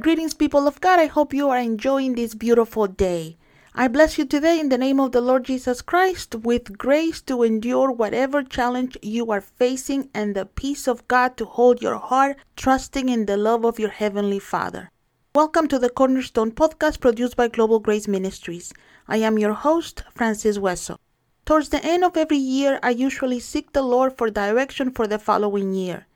Greetings, people of God. I hope you are enjoying this beautiful day. I bless you today in the name of the Lord Jesus Christ with grace to endure whatever challenge you are facing and the peace of God to hold your heart, trusting in the love of your Heavenly Father. Welcome to the Cornerstone podcast produced by Global Grace Ministries. I am your host, Francis Wesso. Towards the end of every year, I usually seek the Lord for direction for the following year.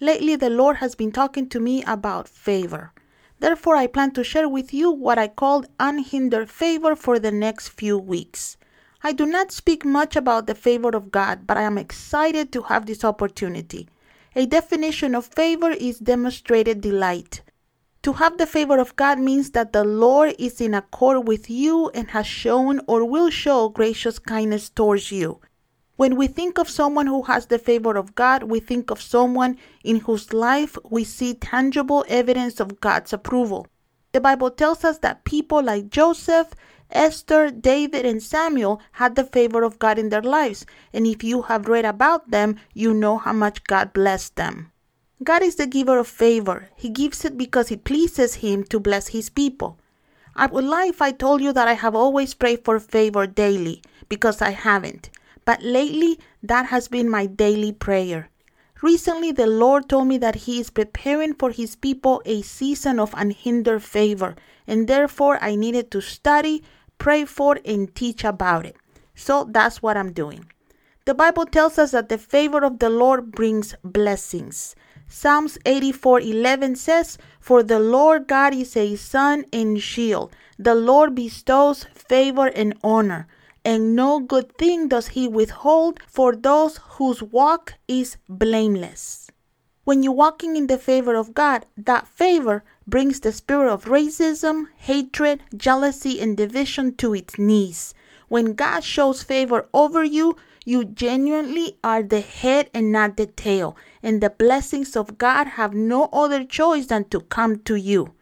Lately, the Lord has been talking to me about favor. Therefore, I plan to share with you what I called unhindered favor for the next few weeks. I do not speak much about the favor of God, but I am excited to have this opportunity. A definition of favor is demonstrated delight. To have the favor of God means that the Lord is in accord with you and has shown or will show gracious kindness towards you. When we think of someone who has the favor of God, we think of someone in whose life we see tangible evidence of God's approval. The Bible tells us that people like Joseph, Esther, David, and Samuel had the favor of God in their lives, and if you have read about them, you know how much God blessed them. God is the giver of favor. He gives it because it pleases Him to bless His people. I would lie if I told you that I have always prayed for favor daily, because I haven't but lately that has been my daily prayer. Recently, the Lord told me that He is preparing for His people a season of unhindered favor, and therefore I needed to study, pray for, and teach about it. So that's what I'm doing. The Bible tells us that the favor of the Lord brings blessings. Psalms 84:11 says, "For the Lord God is a sun and shield. The Lord bestows favor and honor and no good thing does he withhold for those whose walk is blameless. When you're walking in the favor of God, that favor brings the spirit of racism, hatred, jealousy, and division to its knees. When God shows favor over you, you genuinely are the head and not the tail, and the blessings of God have no other choice than to come to you.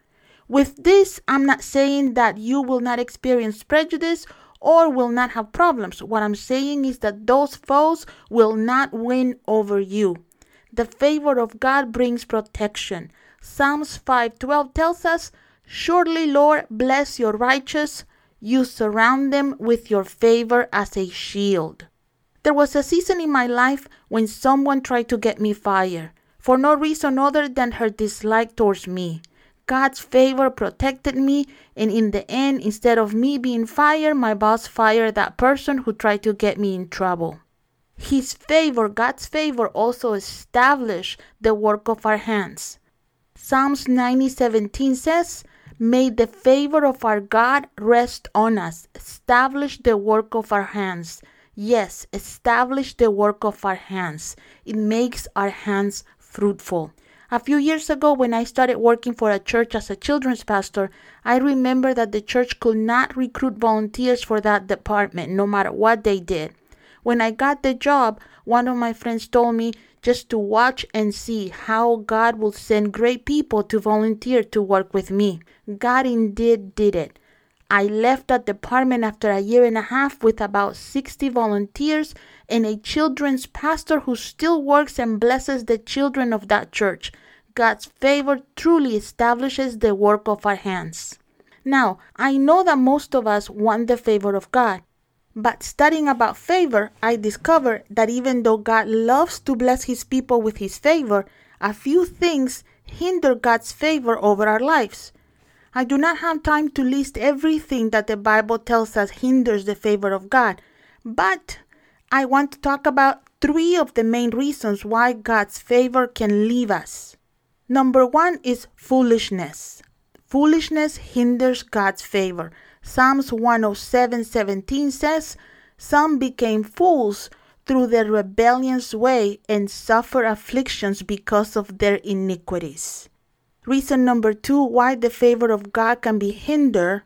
With this, I'm not saying that you will not experience prejudice or will not have problems. What I'm saying is that those foes will not win over you. The favor of God brings protection. Psalms 5:12 tells us, "Surely, Lord, bless your righteous. You surround them with your favor as a shield." There was a season in my life when someone tried to get me fired for no reason other than her dislike towards me. God's favor protected me, and in the end, instead of me being fired, my boss fired that person who tried to get me in trouble. His favor, God's favor, also established the work of our hands. Psalms 90:17 says, May the favor of our God rest on us. Establish the work of our hands. Yes, establish the work of our hands. It makes our hands fruitful. A few years ago, when I started working for a church as a children's pastor, I remember that the church could not recruit volunteers for that department, no matter what they did. When I got the job, one of my friends told me just to watch and see how God will send great people to volunteer to work with me. God indeed did it. I left that department after a year and a half with about 60 volunteers and a children's pastor who still works and blesses the children of that church. God's favor truly establishes the work of our hands. Now, I know that most of us want the favor of God, but studying about favor, I discovered that even though God loves to bless his people with his favor, a few things hinder God's favor over our lives. I do not have time to list everything that the Bible tells us hinders the favor of God, but I want to talk about three of the main reasons why God's favor can leave us. Number one is foolishness. Foolishness hinders God's favor. Psalms 107 17 says, Some became fools through their rebellious way and suffer afflictions because of their iniquities. Reason number two why the favor of God can be hindered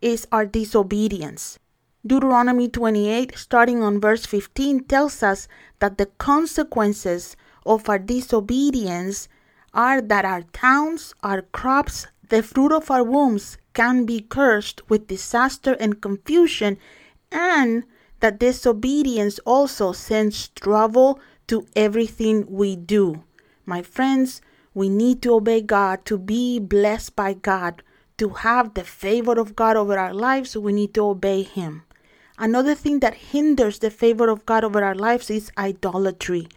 is our disobedience. Deuteronomy 28, starting on verse 15, tells us that the consequences of our disobedience are that our towns, our crops, the fruit of our wombs can be cursed with disaster and confusion, and that disobedience also sends trouble to everything we do. My friends, we need to obey God, to be blessed by God, to have the favor of God over our lives. We need to obey Him. Another thing that hinders the favor of God over our lives is idolatry.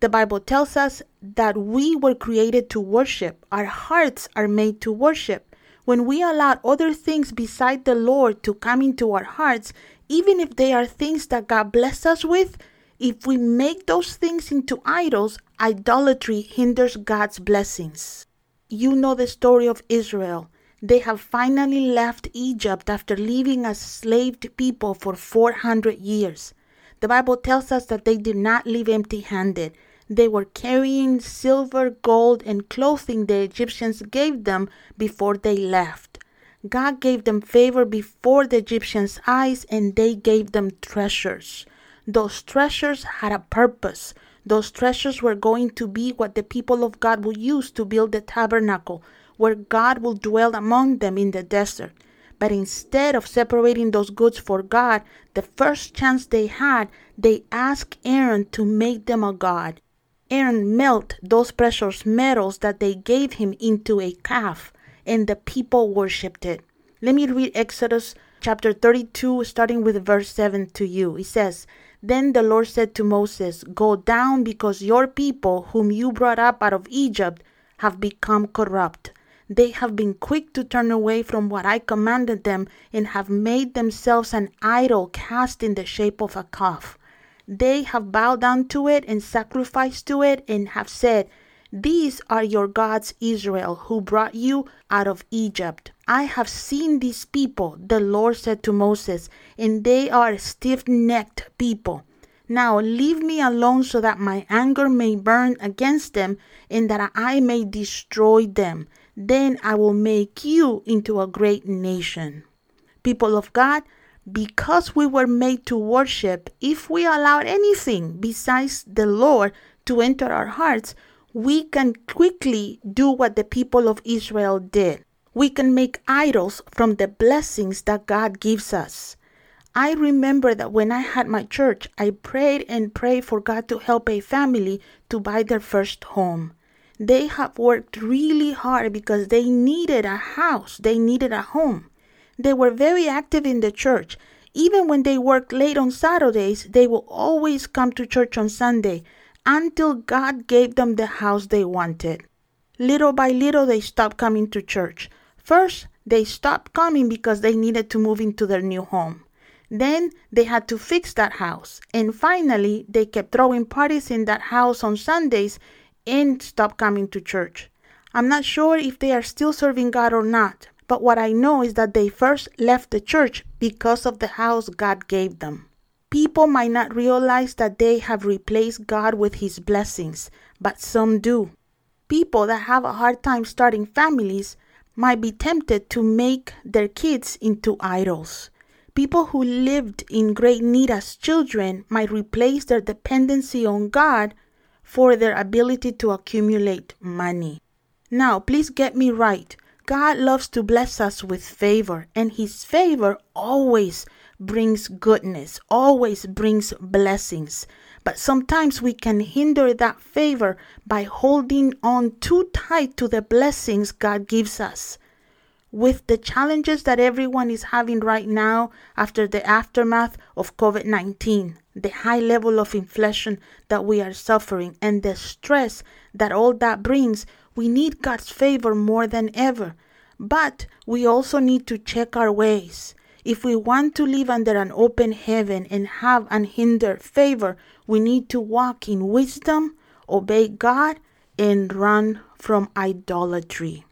The Bible tells us that we were created to worship. Our hearts are made to worship. When we allow other things beside the Lord to come into our hearts, even if they are things that God blessed us with, if we make those things into idols, idolatry hinders God's blessings. You know the story of Israel. They have finally left Egypt after living as enslaved people for 400 years. The Bible tells us that they did not leave empty handed. They were carrying silver, gold, and clothing the Egyptians gave them before they left. God gave them favor before the Egyptians' eyes, and they gave them treasures. Those treasures had a purpose. Those treasures were going to be what the people of God would use to build the tabernacle, where God will dwell among them in the desert. But instead of separating those goods for God, the first chance they had, they asked Aaron to make them a god. Aaron melted those precious metals that they gave him into a calf, and the people worshipped it. Let me read Exodus chapter 32, starting with verse 7 to you. It says, Then the Lord said to Moses, Go down, because your people, whom you brought up out of Egypt, have become corrupt. They have been quick to turn away from what I commanded them, and have made themselves an idol cast in the shape of a calf. They have bowed down to it and sacrificed to it, and have said, These are your gods, Israel, who brought you out of Egypt. I have seen these people, the Lord said to Moses, and they are stiff necked people. Now leave me alone so that my anger may burn against them, and that I may destroy them. Then I will make you into a great nation. People of God, because we were made to worship, if we allow anything besides the Lord to enter our hearts, we can quickly do what the people of Israel did. We can make idols from the blessings that God gives us. I remember that when I had my church, I prayed and prayed for God to help a family to buy their first home. They have worked really hard because they needed a house, they needed a home. They were very active in the church. Even when they worked late on Saturdays, they will always come to church on Sunday until God gave them the house they wanted. Little by little, they stopped coming to church. First, they stopped coming because they needed to move into their new home. Then they had to fix that house. And finally, they kept throwing parties in that house on Sundays and stopped coming to church. I'm not sure if they are still serving God or not, but what I know is that they first left the church because of the house God gave them. People might not realize that they have replaced God with His blessings, but some do. People that have a hard time starting families might be tempted to make their kids into idols. People who lived in great need as children might replace their dependency on God for their ability to accumulate money. Now, please get me right. God loves to bless us with favor, and His favor always brings goodness, always brings blessings. But sometimes we can hinder that favor by holding on too tight to the blessings God gives us. With the challenges that everyone is having right now after the aftermath of COVID 19, the high level of inflation that we are suffering, and the stress that all that brings, we need God's favor more than ever. But we also need to check our ways. If we want to live under an open heaven and have unhindered favor, we need to walk in wisdom, obey God, and run from idolatry.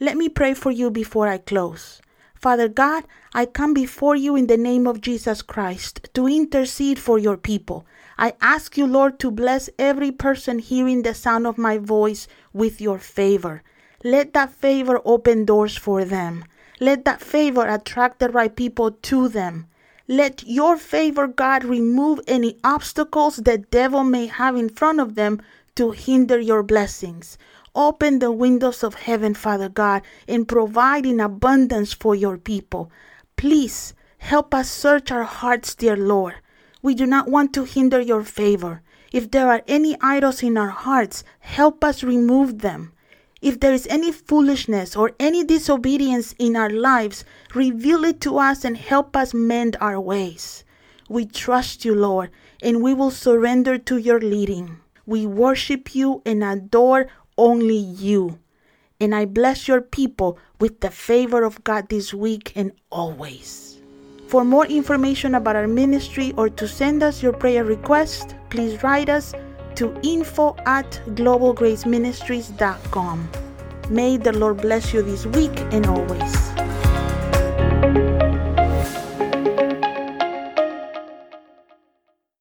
Let me pray for you before I close. Father God, I come before you in the name of Jesus Christ to intercede for your people. I ask you, Lord, to bless every person hearing the sound of my voice with your favor. Let that favor open doors for them. Let that favor attract the right people to them. Let your favor, God, remove any obstacles the devil may have in front of them to hinder your blessings. open the windows of heaven, Father God, and provide in abundance for your people. Please help us search our hearts, dear Lord. We do not want to hinder your favor. If there are any idols in our hearts, help us remove them. If there is any foolishness or any disobedience in our lives, reveal it to us and help us mend our ways. We trust you, Lord, and we will surrender to your leading. We worship you and adore only you. And I bless your people with the favor of God this week and always. For more information about our ministry or to send us your prayer request, please write us to info at globalgraceministries.com. May the Lord bless you this week and always.